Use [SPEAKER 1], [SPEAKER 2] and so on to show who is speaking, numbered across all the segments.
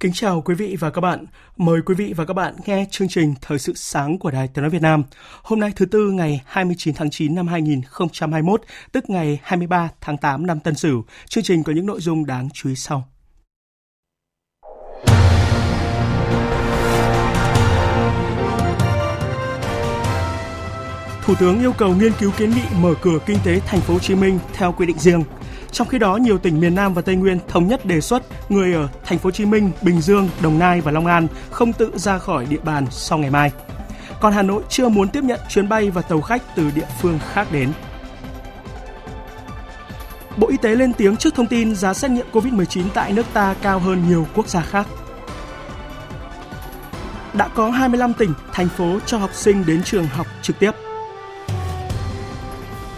[SPEAKER 1] Kính chào quý vị và các bạn. Mời quý vị và các bạn nghe chương trình Thời sự sáng của Đài Tiếng nói Việt Nam. Hôm nay thứ tư ngày 29 tháng 9 năm 2021, tức ngày 23 tháng 8 năm Tân Sửu. Chương trình có những nội dung đáng chú ý sau. Thủ tướng yêu cầu nghiên cứu kiến nghị mở cửa kinh tế thành phố Hồ Chí Minh theo quy định riêng. Trong khi đó, nhiều tỉnh miền Nam và Tây Nguyên thống nhất đề xuất người ở thành phố Hồ Chí Minh, Bình Dương, Đồng Nai và Long An không tự ra khỏi địa bàn sau ngày mai. Còn Hà Nội chưa muốn tiếp nhận chuyến bay và tàu khách từ địa phương khác đến. Bộ Y tế lên tiếng trước thông tin giá xét nghiệm COVID-19 tại nước ta cao hơn nhiều quốc gia khác. Đã có 25 tỉnh, thành phố cho học sinh đến trường học trực tiếp.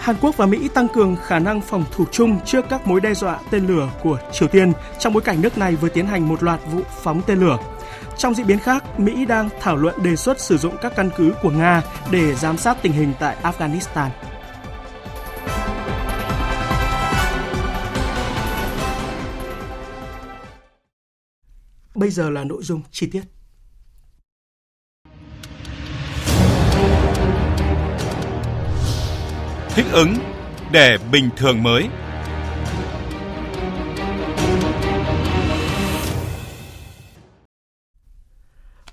[SPEAKER 1] Hàn Quốc và Mỹ tăng cường khả năng phòng thủ chung trước các mối đe dọa tên lửa của Triều Tiên trong bối cảnh nước này vừa tiến hành một loạt vụ phóng tên lửa. Trong diễn biến khác, Mỹ đang thảo luận đề xuất sử dụng các căn cứ của Nga để giám sát tình hình tại Afghanistan. Bây giờ là nội dung chi tiết.
[SPEAKER 2] Thích ứng để bình thường mới.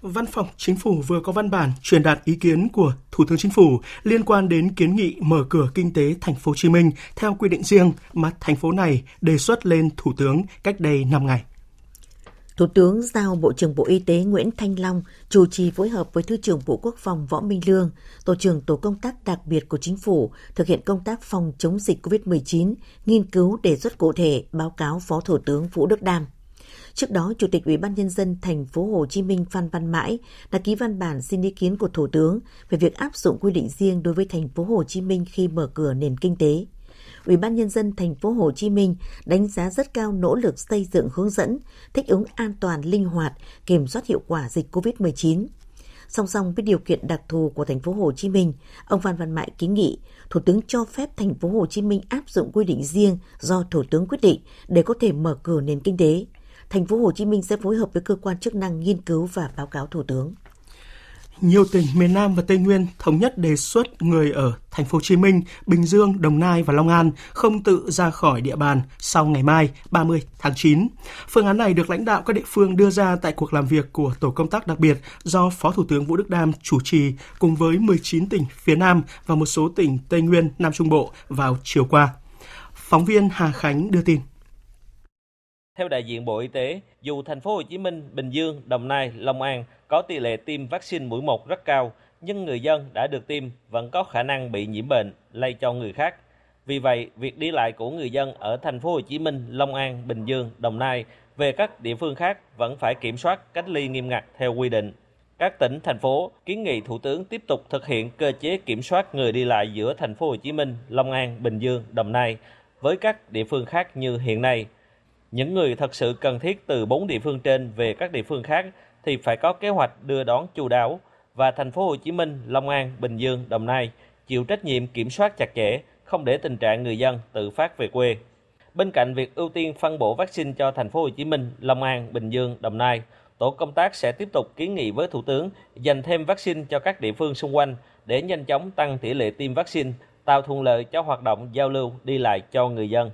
[SPEAKER 1] Văn phòng Chính phủ vừa có văn bản truyền đạt ý kiến của Thủ tướng Chính phủ liên quan đến kiến nghị mở cửa kinh tế thành phố Hồ Chí Minh theo quy định riêng mà thành phố này đề xuất lên Thủ tướng cách đây 5 ngày.
[SPEAKER 3] Thủ tướng giao Bộ trưởng Bộ Y tế Nguyễn Thanh Long chủ trì phối hợp với Thứ trưởng Bộ Quốc phòng Võ Minh Lương, Tổ trưởng Tổ công tác đặc biệt của Chính phủ thực hiện công tác phòng chống dịch COVID-19, nghiên cứu đề xuất cụ thể báo cáo Phó Thủ tướng Vũ Đức Đam. Trước đó, Chủ tịch Ủy ban nhân dân thành phố Hồ Chí Minh Phan Văn Mãi đã ký văn bản xin ý kiến của Thủ tướng về việc áp dụng quy định riêng đối với thành phố Hồ Chí Minh khi mở cửa nền kinh tế. Ủy ban nhân dân thành phố Hồ Chí Minh đánh giá rất cao nỗ lực xây dựng hướng dẫn, thích ứng an toàn, linh hoạt, kiểm soát hiệu quả dịch COVID-19. Song song với điều kiện đặc thù của thành phố Hồ Chí Minh, ông Phan Văn Mãi kiến nghị Thủ tướng cho phép thành phố Hồ Chí Minh áp dụng quy định riêng do Thủ tướng quyết định để có thể mở cửa nền kinh tế. Thành phố Hồ Chí Minh sẽ phối hợp với cơ quan chức năng nghiên cứu và báo cáo Thủ tướng
[SPEAKER 1] nhiều tỉnh miền Nam và Tây Nguyên thống nhất đề xuất người ở thành phố Hồ Chí Minh, Bình Dương, Đồng Nai và Long An không tự ra khỏi địa bàn sau ngày mai 30 tháng 9. Phương án này được lãnh đạo các địa phương đưa ra tại cuộc làm việc của tổ công tác đặc biệt do Phó Thủ tướng Vũ Đức Đam chủ trì cùng với 19 tỉnh phía Nam và một số tỉnh Tây Nguyên, Nam Trung Bộ vào chiều qua. Phóng viên Hà Khánh đưa tin.
[SPEAKER 4] Theo đại diện Bộ Y tế, dù thành phố Hồ Chí Minh, Bình Dương, Đồng Nai, Long An có tỷ lệ tiêm vaccine mũi một rất cao, nhưng người dân đã được tiêm vẫn có khả năng bị nhiễm bệnh, lây cho người khác. Vì vậy, việc đi lại của người dân ở thành phố Hồ Chí Minh, Long An, Bình Dương, Đồng Nai về các địa phương khác vẫn phải kiểm soát cách ly nghiêm ngặt theo quy định. Các tỉnh thành phố kiến nghị thủ tướng tiếp tục thực hiện cơ chế kiểm soát người đi lại giữa thành phố Hồ Chí Minh, Long An, Bình Dương, Đồng Nai với các địa phương khác như hiện nay. Những người thật sự cần thiết từ bốn địa phương trên về các địa phương khác thì phải có kế hoạch đưa đón chu đáo và thành phố Hồ Chí Minh, Long An, Bình Dương, Đồng Nai chịu trách nhiệm kiểm soát chặt chẽ, không để tình trạng người dân tự phát về quê. Bên cạnh việc ưu tiên phân bổ vaccine cho thành phố Hồ Chí Minh, Long An, Bình Dương, Đồng Nai, tổ công tác sẽ tiếp tục kiến nghị với Thủ tướng dành thêm vaccine cho các địa phương xung quanh để nhanh chóng tăng tỷ lệ tiêm vaccine, tạo thuận lợi cho hoạt động giao lưu đi lại cho người dân.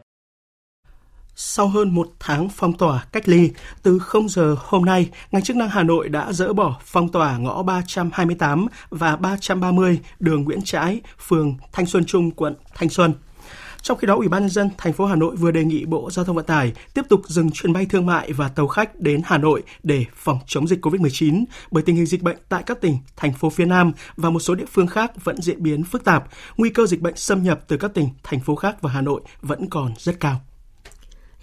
[SPEAKER 1] Sau hơn một tháng phong tỏa cách ly, từ 0 giờ hôm nay, ngành chức năng Hà Nội đã dỡ bỏ phong tỏa ngõ 328 và 330 đường Nguyễn Trãi, phường Thanh Xuân Trung, quận Thanh Xuân. Trong khi đó, Ủy ban nhân dân thành phố Hà Nội vừa đề nghị Bộ Giao thông Vận tải tiếp tục dừng chuyến bay thương mại và tàu khách đến Hà Nội để phòng chống dịch COVID-19 bởi tình hình dịch bệnh tại các tỉnh, thành phố phía Nam và một số địa phương khác vẫn diễn biến phức tạp, nguy cơ dịch bệnh xâm nhập từ các tỉnh, thành phố khác vào Hà Nội vẫn còn rất cao.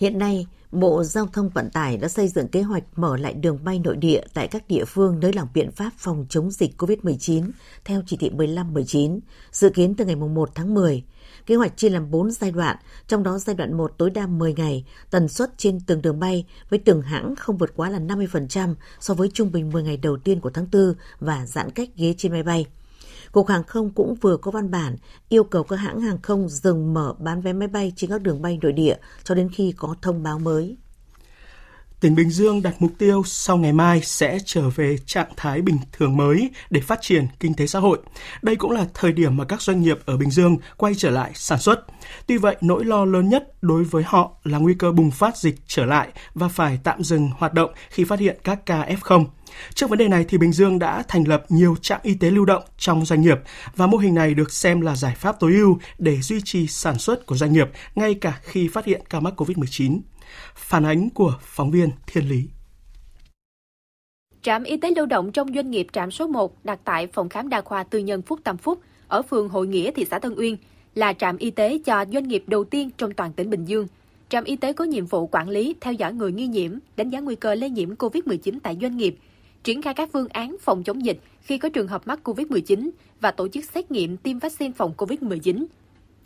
[SPEAKER 3] Hiện nay, Bộ Giao thông Vận tải đã xây dựng kế hoạch mở lại đường bay nội địa tại các địa phương nới lỏng biện pháp phòng chống dịch COVID-19 theo chỉ thị 15-19, dự kiến từ ngày 1 tháng 10. Kế hoạch chia làm 4 giai đoạn, trong đó giai đoạn 1 tối đa 10 ngày, tần suất trên từng đường bay với từng hãng không vượt quá là 50% so với trung bình 10 ngày đầu tiên của tháng 4 và giãn cách ghế trên máy bay. Cục Hàng không cũng vừa có văn bản yêu cầu các hãng hàng không dừng mở bán vé máy bay trên các đường bay nội địa cho đến khi có thông báo mới.
[SPEAKER 1] Tỉnh Bình Dương đặt mục tiêu sau ngày mai sẽ trở về trạng thái bình thường mới để phát triển kinh tế xã hội. Đây cũng là thời điểm mà các doanh nghiệp ở Bình Dương quay trở lại sản xuất. Tuy vậy, nỗi lo lớn nhất đối với họ là nguy cơ bùng phát dịch trở lại và phải tạm dừng hoạt động khi phát hiện các ca F0. Trước vấn đề này thì Bình Dương đã thành lập nhiều trạm y tế lưu động trong doanh nghiệp và mô hình này được xem là giải pháp tối ưu để duy trì sản xuất của doanh nghiệp ngay cả khi phát hiện ca mắc COVID-19. Phản ánh của phóng viên Thiên Lý.
[SPEAKER 5] Trạm y tế lưu động trong doanh nghiệp trạm số 1 đặt tại phòng khám đa khoa tư nhân Phúc Tâm Phúc ở phường Hội Nghĩa, thị xã Tân Uyên là trạm y tế cho doanh nghiệp đầu tiên trong toàn tỉnh Bình Dương. Trạm y tế có nhiệm vụ quản lý, theo dõi người nghi nhiễm, đánh giá nguy cơ lây nhiễm COVID-19 tại doanh nghiệp, triển khai các phương án phòng chống dịch khi có trường hợp mắc COVID-19 và tổ chức xét nghiệm tiêm vaccine phòng COVID-19.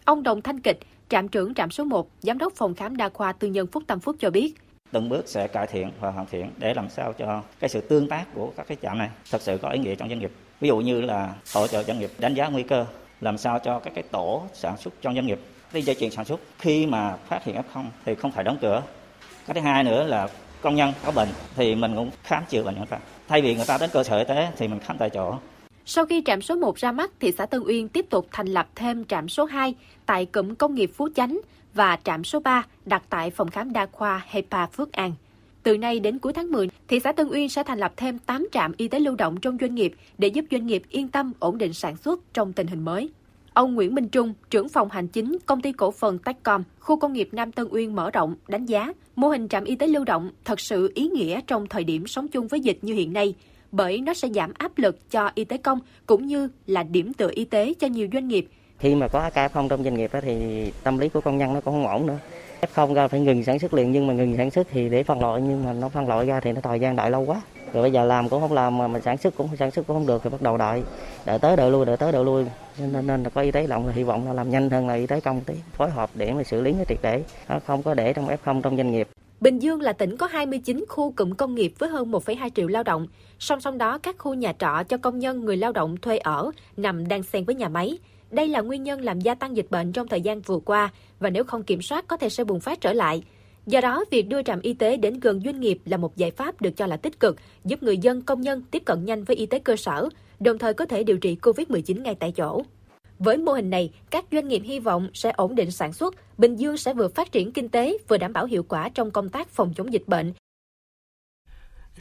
[SPEAKER 5] Ông Đồng Thanh Kịch, trạm trưởng trạm số 1, giám đốc phòng khám đa khoa tư nhân Phúc Tâm Phúc cho biết,
[SPEAKER 6] từng bước sẽ cải thiện và hoàn thiện để làm sao cho cái sự tương tác của các cái trạm này thật sự có ý nghĩa trong doanh nghiệp. Ví dụ như là hỗ trợ doanh nghiệp đánh giá nguy cơ, làm sao cho các cái tổ sản xuất trong doanh nghiệp đi dây chuyền sản xuất khi mà phát hiện F0 thì không phải đóng cửa. Cái thứ hai nữa là công nhân có bệnh thì mình cũng khám chữa bệnh người ta. Thay vì người ta đến cơ sở y tế thì mình khám tại chỗ.
[SPEAKER 5] Sau khi trạm số 1 ra mắt, thị xã Tân Uyên tiếp tục thành lập thêm trạm số 2 tại cụm công nghiệp Phú Chánh và trạm số 3 đặt tại phòng khám đa khoa Hepa Phước An. Từ nay đến cuối tháng 10, thị xã Tân Uyên sẽ thành lập thêm 8 trạm y tế lưu động trong doanh nghiệp để giúp doanh nghiệp yên tâm ổn định sản xuất trong tình hình mới. Ông Nguyễn Minh Trung, trưởng phòng hành chính công ty cổ phần Techcom, khu công nghiệp Nam Tân Uyên mở rộng, đánh giá mô hình trạm y tế lưu động thật sự ý nghĩa trong thời điểm sống chung với dịch như hiện nay, bởi nó sẽ giảm áp lực cho y tế công cũng như là điểm tựa y tế cho nhiều doanh nghiệp.
[SPEAKER 7] Khi mà có ca F0 trong doanh nghiệp thì tâm lý của công nhân nó cũng không ổn nữa. F0 ra phải ngừng sản xuất liền, nhưng mà ngừng sản xuất thì để phân loại, nhưng mà nó phân loại ra thì nó thời gian đợi lâu quá. Rồi bây giờ làm cũng không làm mà mình sản xuất cũng sản xuất cũng không được thì bắt đầu đợi. Đợi tới đợi lui, đợi tới đợi lui. Nên nên là có y tế động là hy vọng là làm nhanh hơn là y tế công tí, phối hợp để mà xử lý nó triệt để. Nó không có để trong F0 trong doanh nghiệp.
[SPEAKER 5] Bình Dương là tỉnh có 29 khu cụm công nghiệp với hơn 1,2 triệu lao động. Song song đó, các khu nhà trọ cho công nhân người lao động thuê ở nằm đang xen với nhà máy. Đây là nguyên nhân làm gia tăng dịch bệnh trong thời gian vừa qua và nếu không kiểm soát có thể sẽ bùng phát trở lại. Do đó, việc đưa trạm y tế đến gần doanh nghiệp là một giải pháp được cho là tích cực, giúp người dân, công nhân tiếp cận nhanh với y tế cơ sở, đồng thời có thể điều trị COVID-19 ngay tại chỗ. Với mô hình này, các doanh nghiệp hy vọng sẽ ổn định sản xuất, Bình Dương sẽ vừa phát triển kinh tế, vừa đảm bảo hiệu quả trong công tác phòng chống dịch bệnh,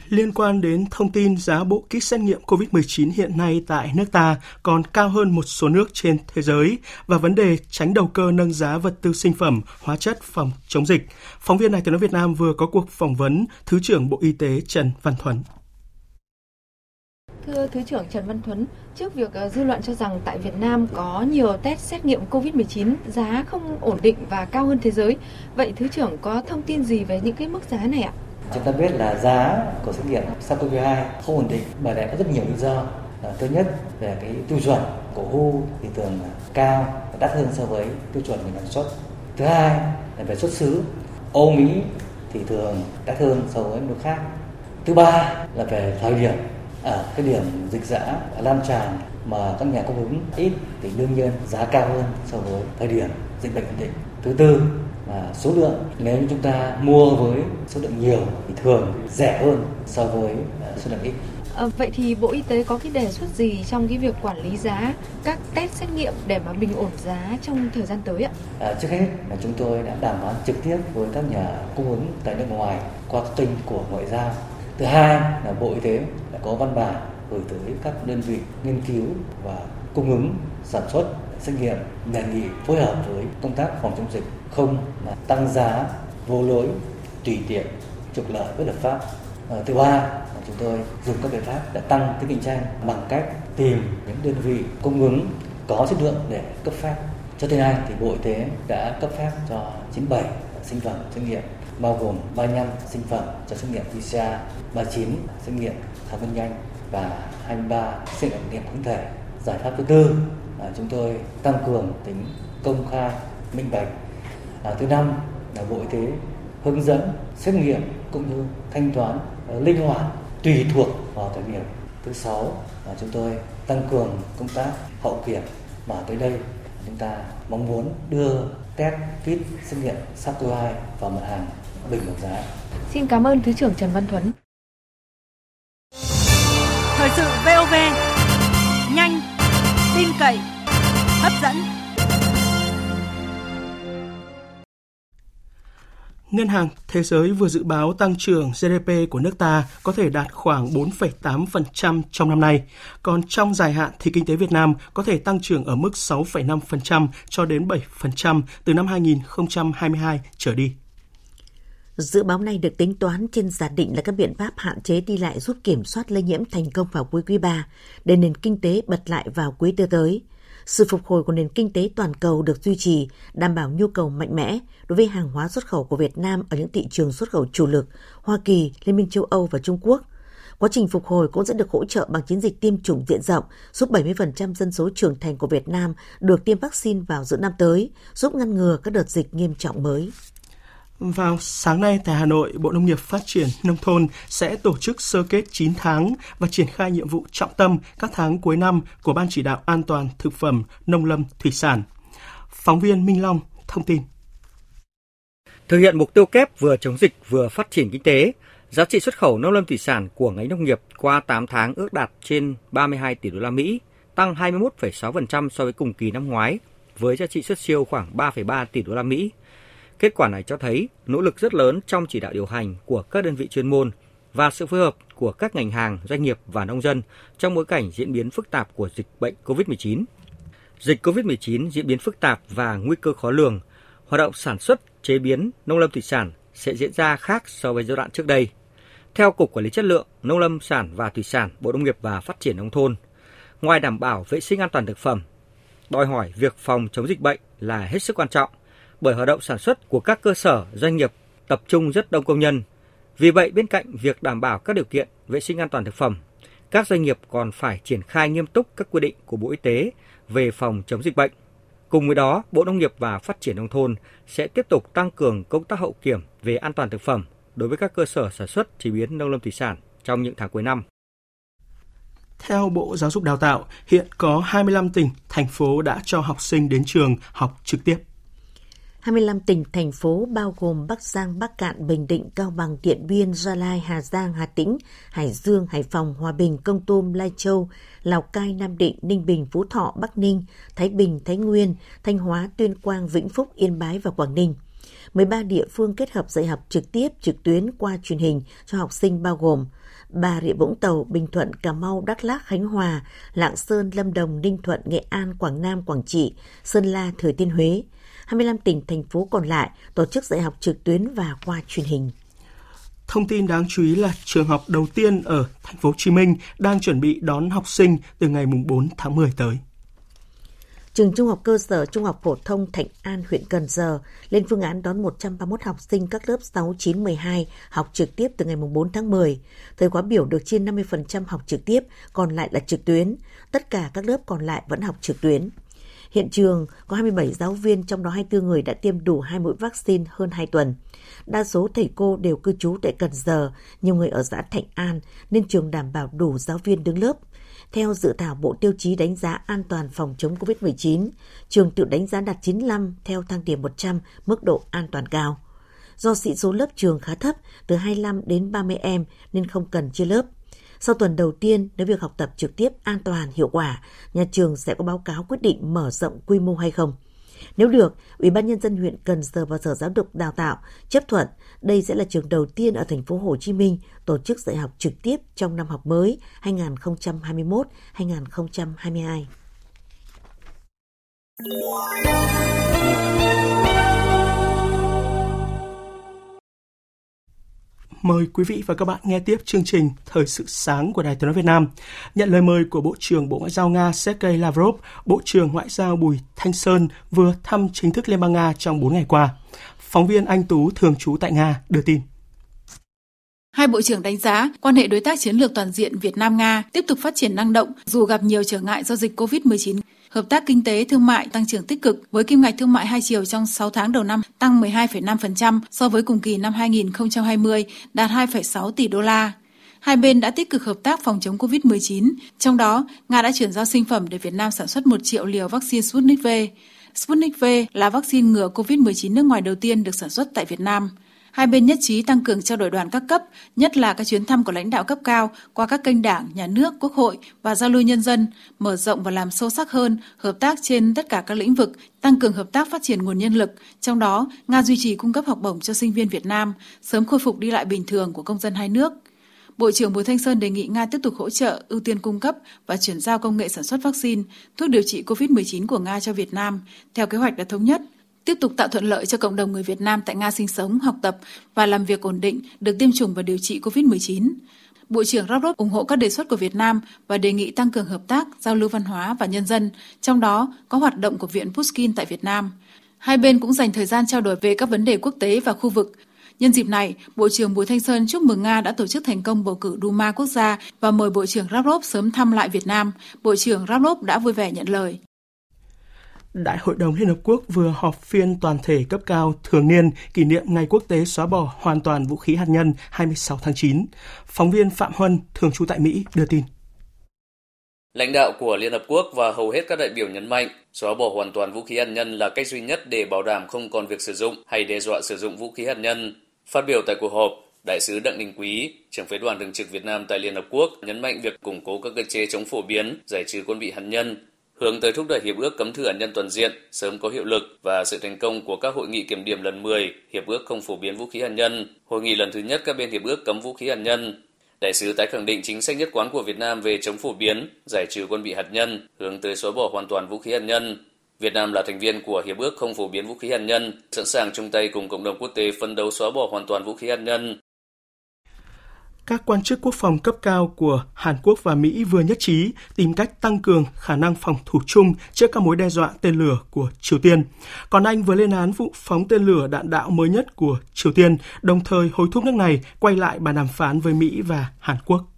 [SPEAKER 1] Liên quan đến thông tin giá bộ kit xét nghiệm COVID-19 hiện nay tại nước ta còn cao hơn một số nước trên thế giới và vấn đề tránh đầu cơ nâng giá vật tư sinh phẩm, hóa chất phòng chống dịch. Phóng viên Đài tiếng nói Việt Nam vừa có cuộc phỏng vấn Thứ trưởng Bộ Y tế Trần Văn Thuấn.
[SPEAKER 8] Thưa Thứ trưởng Trần Văn Thuấn, trước việc ờ, dư luận cho rằng tại Việt Nam có nhiều test xét nghiệm COVID-19 giá không ổn định và cao hơn thế giới, vậy Thứ trưởng có thông tin gì về những cái mức giá này ạ?
[SPEAKER 9] Chúng ta biết là giá của xét nghiệm SARS-CoV-2 không ổn định bởi lẽ có rất nhiều lý do. Thứ nhất về cái tiêu chuẩn của WHO thì thường cao và đắt hơn so với tiêu chuẩn của sản xuất. Thứ hai là về xuất xứ. Âu Mỹ thì thường đắt hơn so với nước khác. Thứ ba là về thời điểm ở cái điểm dịch dã lan tràn mà các nhà cung ứng ít thì đương nhiên giá cao hơn so với thời điểm dịch bệnh ổn định. Thứ tư là số lượng nếu như chúng ta mua với số lượng nhiều thì thường rẻ hơn so với à, số lượng ít.
[SPEAKER 8] À, vậy thì Bộ Y tế có cái đề xuất gì trong cái việc quản lý giá các test xét nghiệm để mà bình ổn giá trong thời gian tới ạ?
[SPEAKER 9] À, trước hết là chúng tôi đã đàm phán trực tiếp với các nhà cung ứng tại nước ngoài qua kênh của ngoại giao. Thứ hai là Bộ Y tế có văn bản gửi tới các đơn vị nghiên cứu và cung ứng sản xuất xét nghiệm đề nghị phối hợp với công tác phòng chống dịch không mà tăng giá vô lối tùy tiện trục lợi bất hợp pháp. À, thứ ba chúng tôi dùng các biện pháp để tăng tính cạnh tranh bằng cách tìm những đơn vị cung ứng có chất lượng để cấp phép. Cho tới nay thì Bộ Y tế đã cấp phép cho 97 sinh phẩm xét nghiệm bao gồm 35 sinh phẩm cho xét nghiệm PCR, 39 xét nghiệm kháng nguyên nhanh và 23 xét nghiệm kháng thể. Giải pháp thứ tư là chúng tôi tăng cường tính công khai, minh bạch. À, thứ năm là Bộ Y tế hướng dẫn xét nghiệm cũng như thanh toán à, linh hoạt tùy thuộc vào thời điểm. Thứ sáu là chúng tôi tăng cường công tác hậu kiểm và tới đây chúng ta mong muốn đưa test kit xét nghiệm SARS-CoV-2 vào mặt hàng bình ổn giá.
[SPEAKER 8] Xin cảm ơn Thứ trưởng Trần Văn Thuấn.
[SPEAKER 10] Thời sự VOV, nhanh, tin cậy, hấp dẫn.
[SPEAKER 1] Ngân hàng Thế giới vừa dự báo tăng trưởng GDP của nước ta có thể đạt khoảng 4,8% trong năm nay, còn trong dài hạn thì kinh tế Việt Nam có thể tăng trưởng ở mức 6,5% cho đến 7% từ năm 2022 trở đi.
[SPEAKER 3] Dự báo này được tính toán trên giả định là các biện pháp hạn chế đi lại giúp kiểm soát lây nhiễm thành công vào cuối quý 3 để nền kinh tế bật lại vào quý tư tới. Sự phục hồi của nền kinh tế toàn cầu được duy trì, đảm bảo nhu cầu mạnh mẽ đối với hàng hóa xuất khẩu của Việt Nam ở những thị trường xuất khẩu chủ lực Hoa Kỳ, Liên minh châu Âu và Trung Quốc. Quá trình phục hồi cũng sẽ được hỗ trợ bằng chiến dịch tiêm chủng diện rộng, giúp 70% dân số trưởng thành của Việt Nam được tiêm vaccine vào giữa năm tới, giúp ngăn ngừa các đợt dịch nghiêm trọng mới.
[SPEAKER 1] Vào sáng nay tại Hà Nội, Bộ Nông nghiệp Phát triển Nông thôn sẽ tổ chức sơ kết 9 tháng và triển khai nhiệm vụ trọng tâm các tháng cuối năm của Ban chỉ đạo an toàn thực phẩm nông lâm thủy sản. Phóng viên Minh Long thông tin.
[SPEAKER 11] Thực hiện mục tiêu kép vừa chống dịch vừa phát triển kinh tế, giá trị xuất khẩu nông lâm thủy sản của ngành nông nghiệp qua 8 tháng ước đạt trên 32 tỷ đô la Mỹ, tăng 21,6% so với cùng kỳ năm ngoái, với giá trị xuất siêu khoảng 3,3 tỷ đô la Mỹ Kết quả này cho thấy nỗ lực rất lớn trong chỉ đạo điều hành của các đơn vị chuyên môn và sự phối hợp của các ngành hàng, doanh nghiệp và nông dân trong bối cảnh diễn biến phức tạp của dịch bệnh COVID-19. Dịch COVID-19 diễn biến phức tạp và nguy cơ khó lường, hoạt động sản xuất, chế biến nông lâm thủy sản sẽ diễn ra khác so với giai đoạn trước đây. Theo Cục Quản lý Chất lượng, Nông lâm sản và Thủy sản, Bộ Nông nghiệp và Phát triển Nông thôn, ngoài đảm bảo vệ sinh an toàn thực phẩm, đòi hỏi việc phòng chống dịch bệnh là hết sức quan trọng – bởi hoạt động sản xuất của các cơ sở doanh nghiệp tập trung rất đông công nhân. Vì vậy, bên cạnh việc đảm bảo các điều kiện vệ sinh an toàn thực phẩm, các doanh nghiệp còn phải triển khai nghiêm túc các quy định của Bộ Y tế về phòng chống dịch bệnh. Cùng với đó, Bộ Nông nghiệp và Phát triển Nông thôn sẽ tiếp tục tăng cường công tác hậu kiểm về an toàn thực phẩm đối với các cơ sở sản xuất chế biến nông lâm thủy sản trong những tháng cuối năm.
[SPEAKER 1] Theo Bộ Giáo dục Đào tạo, hiện có 25 tỉnh, thành phố đã cho học sinh đến trường học trực tiếp.
[SPEAKER 3] 25 tỉnh, thành phố bao gồm Bắc Giang, Bắc Cạn, Bình Định, Cao Bằng, Điện Biên, Gia Lai, Hà Giang, Hà Tĩnh, Hải Dương, Hải Phòng, Hòa Bình, Công Tôm, Lai Châu, Lào Cai, Nam Định, Ninh Bình, Phú Thọ, Bắc Ninh, Thái Bình, Thái Nguyên, Thanh Hóa, Tuyên Quang, Vĩnh Phúc, Yên Bái và Quảng Ninh. 13 địa phương kết hợp dạy học trực tiếp, trực tuyến qua truyền hình cho học sinh bao gồm Bà Rịa Vũng Tàu, Bình Thuận, Cà Mau, Đắk Lắk, Khánh Hòa, Lạng Sơn, Lâm Đồng, Ninh Thuận, Nghệ An, Quảng Nam, Quảng Trị, Sơn La, Thừa Thiên Huế. 25 tỉnh, thành phố còn lại tổ chức dạy học trực tuyến và qua truyền hình.
[SPEAKER 1] Thông tin đáng chú ý là trường học đầu tiên ở thành phố Hồ Chí Minh đang chuẩn bị đón học sinh từ ngày 4 tháng 10 tới.
[SPEAKER 3] Trường Trung học cơ sở Trung học phổ thông Thạnh An, huyện Cần Giờ lên phương án đón 131 học sinh các lớp 6, 9, 12 học trực tiếp từ ngày 4 tháng 10. Thời khóa biểu được trên 50% học trực tiếp, còn lại là trực tuyến. Tất cả các lớp còn lại vẫn học trực tuyến. Hiện trường có 27 giáo viên, trong đó 24 người đã tiêm đủ hai mũi vaccine hơn 2 tuần. Đa số thầy cô đều cư trú tại Cần Giờ, nhiều người ở xã Thạnh An, nên trường đảm bảo đủ giáo viên đứng lớp. Theo dự thảo Bộ Tiêu chí đánh giá an toàn phòng chống COVID-19, trường tự đánh giá đạt 95 theo thang điểm 100 mức độ an toàn cao. Do sĩ số lớp trường khá thấp, từ 25 đến 30 em nên không cần chia lớp. Sau tuần đầu tiên, nếu việc học tập trực tiếp an toàn, hiệu quả, nhà trường sẽ có báo cáo quyết định mở rộng quy mô hay không. Nếu được, Ủy ban nhân dân huyện Cần Giờ và Sở Giáo dục Đào tạo chấp thuận, đây sẽ là trường đầu tiên ở thành phố Hồ Chí Minh tổ chức dạy học trực tiếp trong năm học mới 2021-2022.
[SPEAKER 1] Mời quý vị và các bạn nghe tiếp chương trình Thời sự sáng của Đài Tiếng nói Việt Nam. Nhận lời mời của Bộ trưởng Bộ Ngoại giao Nga Sergei Lavrov, Bộ trưởng Ngoại giao Bùi Thanh Sơn vừa thăm chính thức Liên bang Nga trong 4 ngày qua. Phóng viên Anh Tú thường trú tại Nga đưa tin.
[SPEAKER 12] Hai bộ trưởng đánh giá quan hệ đối tác chiến lược toàn diện Việt Nam Nga tiếp tục phát triển năng động dù gặp nhiều trở ngại do dịch COVID-19. Hợp tác kinh tế thương mại tăng trưởng tích cực với kim ngạch thương mại hai chiều trong 6 tháng đầu năm tăng 12,5% so với cùng kỳ năm 2020, đạt 2,6 tỷ đô la. Hai bên đã tích cực hợp tác phòng chống COVID-19, trong đó Nga đã chuyển giao sinh phẩm để Việt Nam sản xuất 1 triệu liều vaccine Sputnik V. Sputnik V là vaccine ngừa COVID-19 nước ngoài đầu tiên được sản xuất tại Việt Nam. Hai bên nhất trí tăng cường trao đổi đoàn các cấp, nhất là các chuyến thăm của lãnh đạo cấp cao qua các kênh đảng, nhà nước, quốc hội và giao lưu nhân dân, mở rộng và làm sâu sắc hơn hợp tác trên tất cả các lĩnh vực, tăng cường hợp tác phát triển nguồn nhân lực, trong đó Nga duy trì cung cấp học bổng cho sinh viên Việt Nam, sớm khôi phục đi lại bình thường của công dân hai nước. Bộ trưởng Bùi Thanh Sơn đề nghị Nga tiếp tục hỗ trợ, ưu tiên cung cấp và chuyển giao công nghệ sản xuất vaccine, thuốc điều trị COVID-19 của Nga cho Việt Nam, theo kế hoạch đã thống nhất, tiếp tục tạo thuận lợi cho cộng đồng người Việt Nam tại Nga sinh sống, học tập và làm việc ổn định, được tiêm chủng và điều trị COVID-19. Bộ trưởng Lavrov ủng hộ các đề xuất của Việt Nam và đề nghị tăng cường hợp tác, giao lưu văn hóa và nhân dân, trong đó có hoạt động của Viện Pushkin tại Việt Nam. Hai bên cũng dành thời gian trao đổi về các vấn đề quốc tế và khu vực. Nhân dịp này, Bộ trưởng Bùi Thanh Sơn chúc mừng Nga đã tổ chức thành công bầu cử Duma quốc gia và mời Bộ trưởng Lavrov sớm thăm lại Việt Nam. Bộ trưởng Lavrov đã vui vẻ nhận lời.
[SPEAKER 1] Đại hội đồng Liên Hợp Quốc vừa họp phiên toàn thể cấp cao thường niên kỷ niệm Ngày Quốc tế xóa bỏ hoàn toàn vũ khí hạt nhân 26 tháng 9. Phóng viên Phạm Huân, thường trú tại Mỹ, đưa tin.
[SPEAKER 13] Lãnh đạo của Liên Hợp Quốc và hầu hết các đại biểu nhấn mạnh, xóa bỏ hoàn toàn vũ khí hạt nhân là cách duy nhất để bảo đảm không còn việc sử dụng hay đe dọa sử dụng vũ khí hạt nhân. Phát biểu tại cuộc họp, Đại sứ Đặng Đình Quý, trưởng phái đoàn thường trực Việt Nam tại Liên Hợp Quốc nhấn mạnh việc củng cố các cơ chế chống phổ biến, giải trừ quân bị hạt nhân hướng tới thúc đẩy hiệp ước cấm thử hạt nhân toàn diện sớm có hiệu lực và sự thành công của các hội nghị kiểm điểm lần 10 hiệp ước không phổ biến vũ khí hạt nhân, hội nghị lần thứ nhất các bên hiệp ước cấm vũ khí hạt nhân. Đại sứ tái khẳng định chính sách nhất quán của Việt Nam về chống phổ biến, giải trừ quân bị hạt nhân, hướng tới xóa bỏ hoàn toàn vũ khí hạt nhân. Việt Nam là thành viên của hiệp ước không phổ biến vũ khí hạt nhân, sẵn sàng chung tay cùng cộng đồng quốc tế phấn đấu xóa bỏ hoàn toàn vũ khí hạt nhân,
[SPEAKER 1] các quan chức quốc phòng cấp cao của Hàn Quốc và Mỹ vừa nhất trí tìm cách tăng cường khả năng phòng thủ chung trước các mối đe dọa tên lửa của Triều Tiên. Còn Anh vừa lên án vụ phóng tên lửa đạn đạo mới nhất của Triều Tiên, đồng thời hối thúc nước này quay lại bàn đàm phán với Mỹ và Hàn Quốc.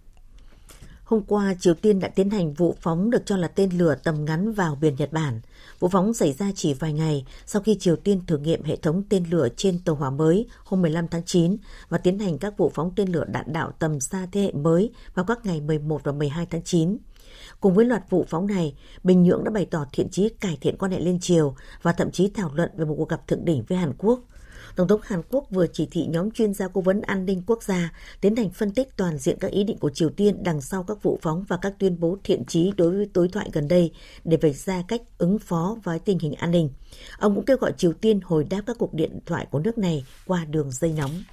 [SPEAKER 3] Hôm qua, Triều Tiên đã tiến hành vụ phóng được cho là tên lửa tầm ngắn vào biển Nhật Bản. Vụ phóng xảy ra chỉ vài ngày sau khi Triều Tiên thử nghiệm hệ thống tên lửa trên tàu hỏa mới hôm 15 tháng 9 và tiến hành các vụ phóng tên lửa đạn đạo tầm xa thế hệ mới vào các ngày 11 và 12 tháng 9. Cùng với loạt vụ phóng này, Bình Nhưỡng đã bày tỏ thiện chí cải thiện quan hệ liên triều và thậm chí thảo luận về một cuộc gặp thượng đỉnh với Hàn Quốc – Tổng thống Hàn Quốc vừa chỉ thị nhóm chuyên gia cố vấn an ninh quốc gia tiến hành phân tích toàn diện các ý định của Triều Tiên đằng sau các vụ phóng và các tuyên bố thiện chí đối với đối thoại gần đây để vạch ra cách ứng phó với tình hình an ninh. Ông cũng kêu gọi Triều Tiên hồi đáp các cuộc điện thoại của nước này qua đường dây nóng.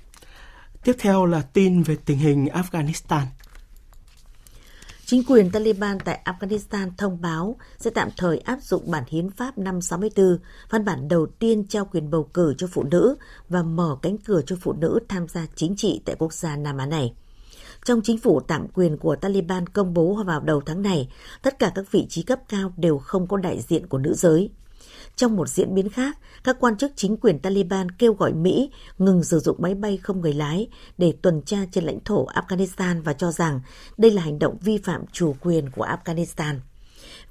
[SPEAKER 1] Tiếp theo là tin về tình hình Afghanistan.
[SPEAKER 3] Chính quyền Taliban tại Afghanistan thông báo sẽ tạm thời áp dụng bản hiến pháp năm 64, văn bản đầu tiên trao quyền bầu cử cho phụ nữ và mở cánh cửa cho phụ nữ tham gia chính trị tại quốc gia Nam Á này. Trong chính phủ tạm quyền của Taliban công bố vào đầu tháng này, tất cả các vị trí cấp cao đều không có đại diện của nữ giới. Trong một diễn biến khác, các quan chức chính quyền Taliban kêu gọi Mỹ ngừng sử dụng máy bay không người lái để tuần tra trên lãnh thổ Afghanistan và cho rằng đây là hành động vi phạm chủ quyền của Afghanistan.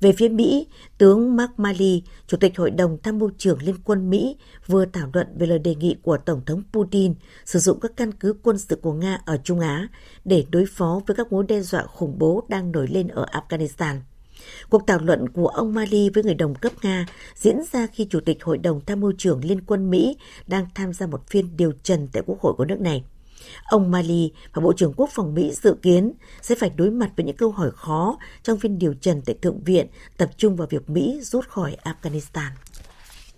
[SPEAKER 3] Về phía Mỹ, tướng Mark Milley, Chủ tịch Hội đồng Tham mưu trưởng Liên quân Mỹ, vừa thảo luận về lời đề nghị của Tổng thống Putin sử dụng các căn cứ quân sự của Nga ở Trung Á để đối phó với các mối đe dọa khủng bố đang nổi lên ở Afghanistan. Cuộc thảo luận của ông Mali với người đồng cấp Nga diễn ra khi Chủ tịch Hội đồng Tham mưu trưởng Liên quân Mỹ đang tham gia một phiên điều trần tại Quốc hội của nước này. Ông Mali và Bộ trưởng Quốc phòng Mỹ dự kiến sẽ phải đối mặt với những câu hỏi khó trong phiên điều trần tại Thượng viện tập trung vào việc Mỹ rút khỏi Afghanistan.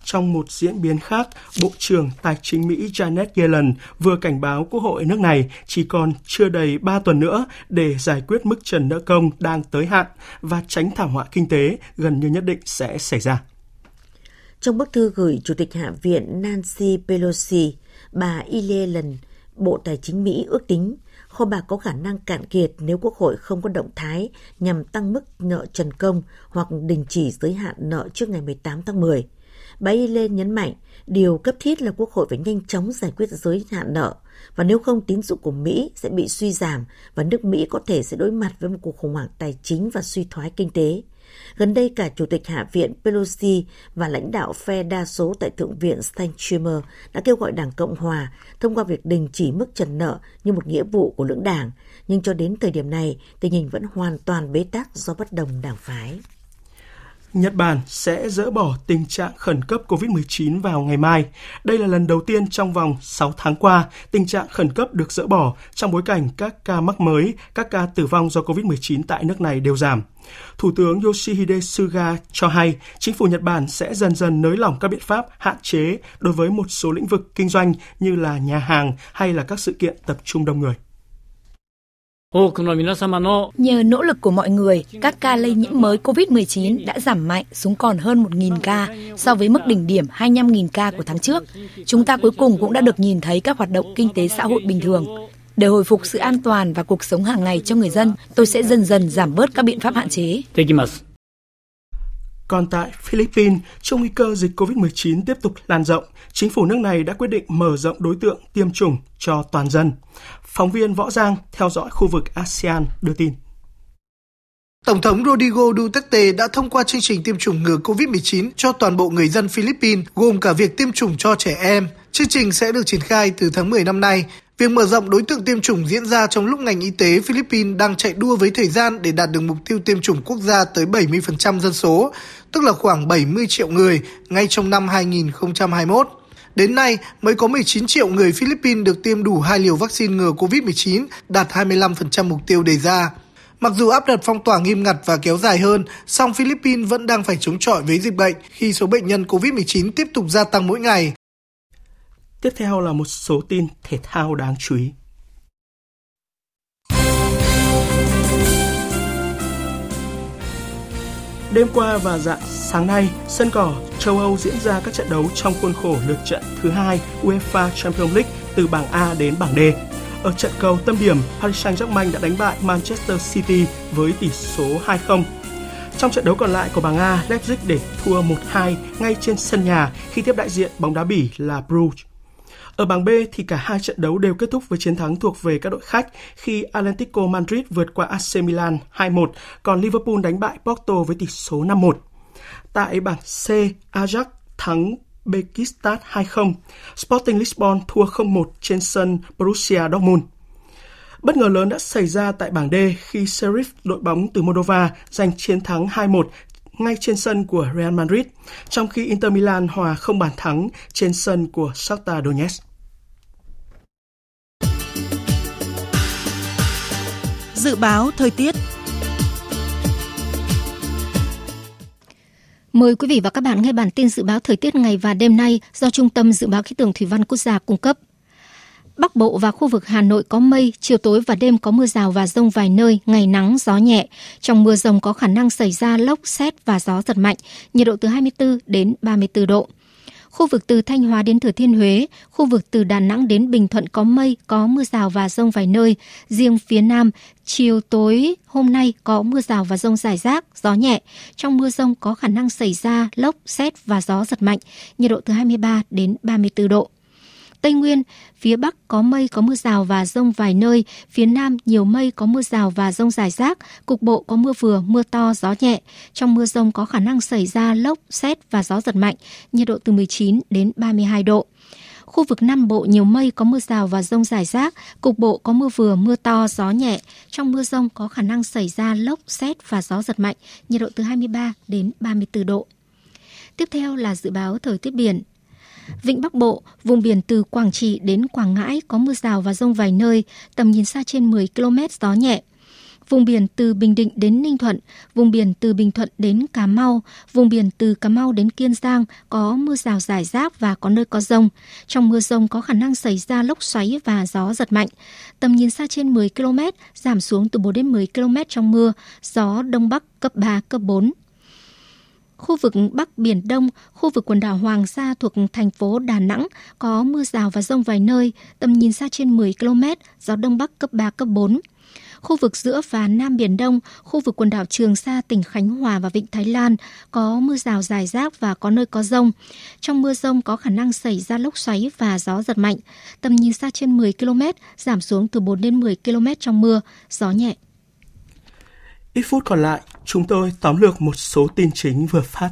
[SPEAKER 1] Trong một diễn biến khác, Bộ trưởng Tài chính Mỹ Janet Yellen vừa cảnh báo Quốc hội nước này chỉ còn chưa đầy 3 tuần nữa để giải quyết mức trần nợ công đang tới hạn và tránh thảm họa kinh tế gần như nhất định sẽ xảy ra.
[SPEAKER 3] Trong bức thư gửi Chủ tịch Hạ viện Nancy Pelosi, bà Yellen, Bộ Tài chính Mỹ ước tính kho bạc có khả năng cạn kiệt nếu Quốc hội không có động thái nhằm tăng mức nợ trần công hoặc đình chỉ giới hạn nợ trước ngày 18 tháng 10. Bà Yellen nhấn mạnh, điều cấp thiết là Quốc hội phải nhanh chóng giải quyết giới hạn nợ, và nếu không tín dụng của Mỹ sẽ bị suy giảm và nước Mỹ có thể sẽ đối mặt với một cuộc khủng hoảng tài chính và suy thoái kinh tế. Gần đây cả Chủ tịch Hạ viện Pelosi và lãnh đạo phe đa số tại Thượng viện Stan Schumer đã kêu gọi Đảng Cộng Hòa thông qua việc đình chỉ mức trần nợ như một nghĩa vụ của lưỡng đảng, nhưng cho đến thời điểm này, tình hình vẫn hoàn toàn bế tắc do bất đồng đảng phái.
[SPEAKER 1] Nhật Bản sẽ dỡ bỏ tình trạng khẩn cấp COVID-19 vào ngày mai. Đây là lần đầu tiên trong vòng 6 tháng qua, tình trạng khẩn cấp được dỡ bỏ trong bối cảnh các ca mắc mới, các ca tử vong do COVID-19 tại nước này đều giảm. Thủ tướng Yoshihide Suga cho hay chính phủ Nhật Bản sẽ dần dần nới lỏng các biện pháp hạn chế đối với một số lĩnh vực kinh doanh như là nhà hàng hay là các sự kiện tập trung đông người.
[SPEAKER 14] Nhờ nỗ lực của mọi người, các ca lây nhiễm mới COVID-19 đã giảm mạnh xuống còn hơn 1.000 ca so với mức đỉnh điểm 25.000 ca của tháng trước. Chúng ta cuối cùng cũng đã được nhìn thấy các hoạt động kinh tế xã hội bình thường. Để hồi phục sự an toàn và cuộc sống hàng ngày cho người dân, tôi sẽ dần dần giảm bớt các biện pháp hạn chế.
[SPEAKER 1] Còn tại Philippines, trong nguy cơ dịch COVID-19 tiếp tục lan rộng, chính phủ nước này đã quyết định mở rộng đối tượng tiêm chủng cho toàn dân. Phóng viên Võ Giang theo dõi khu vực ASEAN đưa tin.
[SPEAKER 15] Tổng thống Rodrigo Duterte đã thông qua chương trình tiêm chủng ngừa COVID-19 cho toàn bộ người dân Philippines, gồm cả việc tiêm chủng cho trẻ em. Chương trình sẽ được triển khai từ tháng 10 năm nay. Việc mở rộng đối tượng tiêm chủng diễn ra trong lúc ngành y tế Philippines đang chạy đua với thời gian để đạt được mục tiêu tiêm chủng quốc gia tới 70% dân số, tức là khoảng 70 triệu người ngay trong năm 2021. Đến nay, mới có 19 triệu người Philippines được tiêm đủ hai liều vaccine ngừa COVID-19, đạt 25% mục tiêu đề ra. Mặc dù áp đặt phong tỏa nghiêm ngặt và kéo dài hơn, song Philippines vẫn đang phải chống chọi với dịch bệnh khi số bệnh nhân COVID-19 tiếp tục gia tăng mỗi ngày.
[SPEAKER 1] Tiếp theo là một số tin thể thao đáng chú ý. Đêm qua và dạng sáng nay, sân cỏ châu Âu diễn ra các trận đấu trong khuôn khổ lượt trận thứ hai UEFA Champions League từ bảng A đến bảng D. Ở trận cầu tâm điểm, Paris Saint-Germain đã đánh bại Manchester City với tỷ số 2-0. Trong trận đấu còn lại của bảng A, Leipzig để thua 1-2 ngay trên sân nhà khi tiếp đại diện bóng đá Bỉ là Bruges. Ở bảng B thì cả hai trận đấu đều kết thúc với chiến thắng thuộc về các đội khách khi Atlético Madrid vượt qua AC Milan 2-1, còn Liverpool đánh bại Porto với tỷ số 5-1. Tại bảng C, Ajax thắng Bekistat 2-0, Sporting Lisbon thua 0-1 trên sân Borussia Dortmund. Bất ngờ lớn đã xảy ra tại bảng D khi Sheriff đội bóng từ Moldova giành chiến thắng 2-1 ngay trên sân của Real Madrid, trong khi Inter Milan hòa không bàn thắng trên sân của Shakhtar Donetsk.
[SPEAKER 10] Dự báo thời tiết
[SPEAKER 16] Mời quý vị và các bạn nghe bản tin dự báo thời tiết ngày và đêm nay do Trung tâm Dự báo Khí tượng Thủy văn Quốc gia cung cấp. Bắc Bộ và khu vực Hà Nội có mây, chiều tối và đêm có mưa rào và rông vài nơi, ngày nắng, gió nhẹ. Trong mưa rông có khả năng xảy ra lốc, xét và gió giật mạnh, nhiệt độ từ 24 đến 34 độ. Khu vực từ Thanh Hóa đến Thừa Thiên Huế, khu vực từ Đà Nẵng đến Bình Thuận có mây, có mưa rào và rông vài nơi. Riêng phía Nam, chiều tối hôm nay có mưa rào và rông rải rác, gió nhẹ. Trong mưa rông có khả năng xảy ra lốc, xét và gió giật mạnh, nhiệt độ từ 23 đến 34 độ. Tây Nguyên, phía Bắc có mây có mưa rào và rông vài nơi, phía Nam nhiều mây có mưa rào và rông rải rác, cục bộ có mưa vừa, mưa to, gió nhẹ. Trong mưa rông có khả năng xảy ra lốc, xét và gió giật mạnh, nhiệt độ từ 19 đến 32 độ. Khu vực Nam Bộ nhiều mây có mưa rào và rông rải rác, cục bộ có mưa vừa, mưa to, gió nhẹ. Trong mưa rông có khả năng xảy ra lốc, xét và gió giật mạnh, nhiệt độ từ 23 đến 34 độ. Tiếp theo là dự báo thời tiết biển. Vịnh Bắc Bộ, vùng biển từ Quảng Trị đến Quảng Ngãi có mưa rào và rông vài nơi, tầm nhìn xa trên 10 km gió nhẹ. Vùng biển từ Bình Định đến Ninh Thuận, vùng biển từ Bình Thuận đến Cà Mau, vùng biển từ Cà Mau đến Kiên Giang có mưa rào rải rác và có nơi có rông. Trong mưa rông có khả năng xảy ra lốc xoáy và gió giật mạnh. Tầm nhìn xa trên 10 km, giảm xuống từ 4 đến 10 km trong mưa, gió Đông Bắc cấp 3, cấp 4. Khu vực Bắc Biển Đông, khu vực quần đảo Hoàng Sa thuộc thành phố Đà Nẵng có mưa rào và rông vài nơi, tầm nhìn xa trên 10 km, gió Đông Bắc cấp 3, cấp 4. Khu vực giữa và Nam Biển Đông, khu vực quần đảo Trường Sa, tỉnh Khánh Hòa và Vịnh Thái Lan có mưa rào dài rác và có nơi có rông. Trong mưa rông có khả năng xảy ra lốc xoáy và gió giật mạnh. Tầm nhìn xa trên 10 km, giảm xuống từ 4 đến 10 km trong mưa, gió nhẹ.
[SPEAKER 1] Ít phút còn lại, chúng tôi tóm lược một số tin chính vừa phát.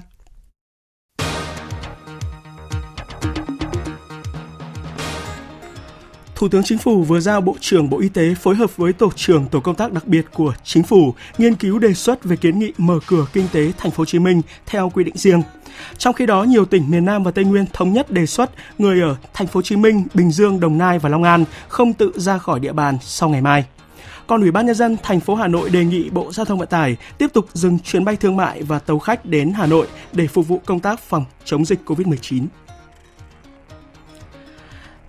[SPEAKER 1] Thủ tướng Chính phủ vừa giao Bộ trưởng Bộ Y tế phối hợp với Tổ trưởng Tổ công tác đặc biệt của Chính phủ nghiên cứu đề xuất về kiến nghị mở cửa kinh tế Thành phố Hồ Chí Minh theo quy định riêng. Trong khi đó, nhiều tỉnh miền Nam và Tây Nguyên thống nhất đề xuất người ở Thành phố Hồ Chí Minh, Bình Dương, Đồng Nai và Long An không tự ra khỏi địa bàn sau ngày mai. Còn Ủy ban nhân dân thành phố Hà Nội đề nghị Bộ Giao thông Vận tải tiếp tục dừng chuyến bay thương mại và tàu khách đến Hà Nội để phục vụ công tác phòng chống dịch COVID-19.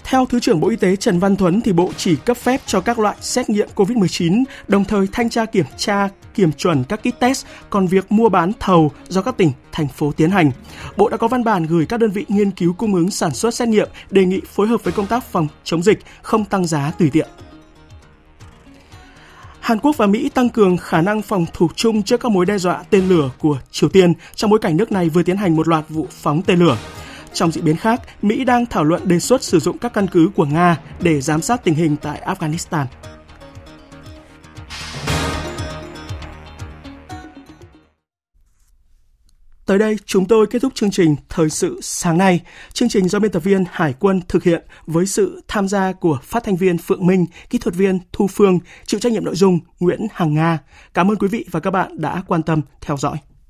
[SPEAKER 1] Theo Thứ trưởng Bộ Y tế Trần Văn Thuấn thì Bộ chỉ cấp phép cho các loại xét nghiệm COVID-19, đồng thời thanh tra kiểm tra kiểm chuẩn các kit test, còn việc mua bán thầu do các tỉnh, thành phố tiến hành. Bộ đã có văn bản gửi các đơn vị nghiên cứu cung ứng sản xuất xét nghiệm đề nghị phối hợp với công tác phòng chống dịch, không tăng giá tùy tiện. Hàn Quốc và Mỹ tăng cường khả năng phòng thủ chung trước các mối đe dọa tên lửa của Triều Tiên trong bối cảnh nước này vừa tiến hành một loạt vụ phóng tên lửa. Trong diễn biến khác, Mỹ đang thảo luận đề xuất sử dụng các căn cứ của Nga để giám sát tình hình tại Afghanistan. Tới đây, chúng tôi kết thúc chương trình Thời sự sáng nay. Chương trình do biên tập viên Hải quân thực hiện với sự tham gia của phát thanh viên Phượng Minh, kỹ thuật viên Thu Phương, chịu trách nhiệm nội dung Nguyễn Hằng Nga. Cảm ơn quý vị và các bạn đã quan tâm theo dõi.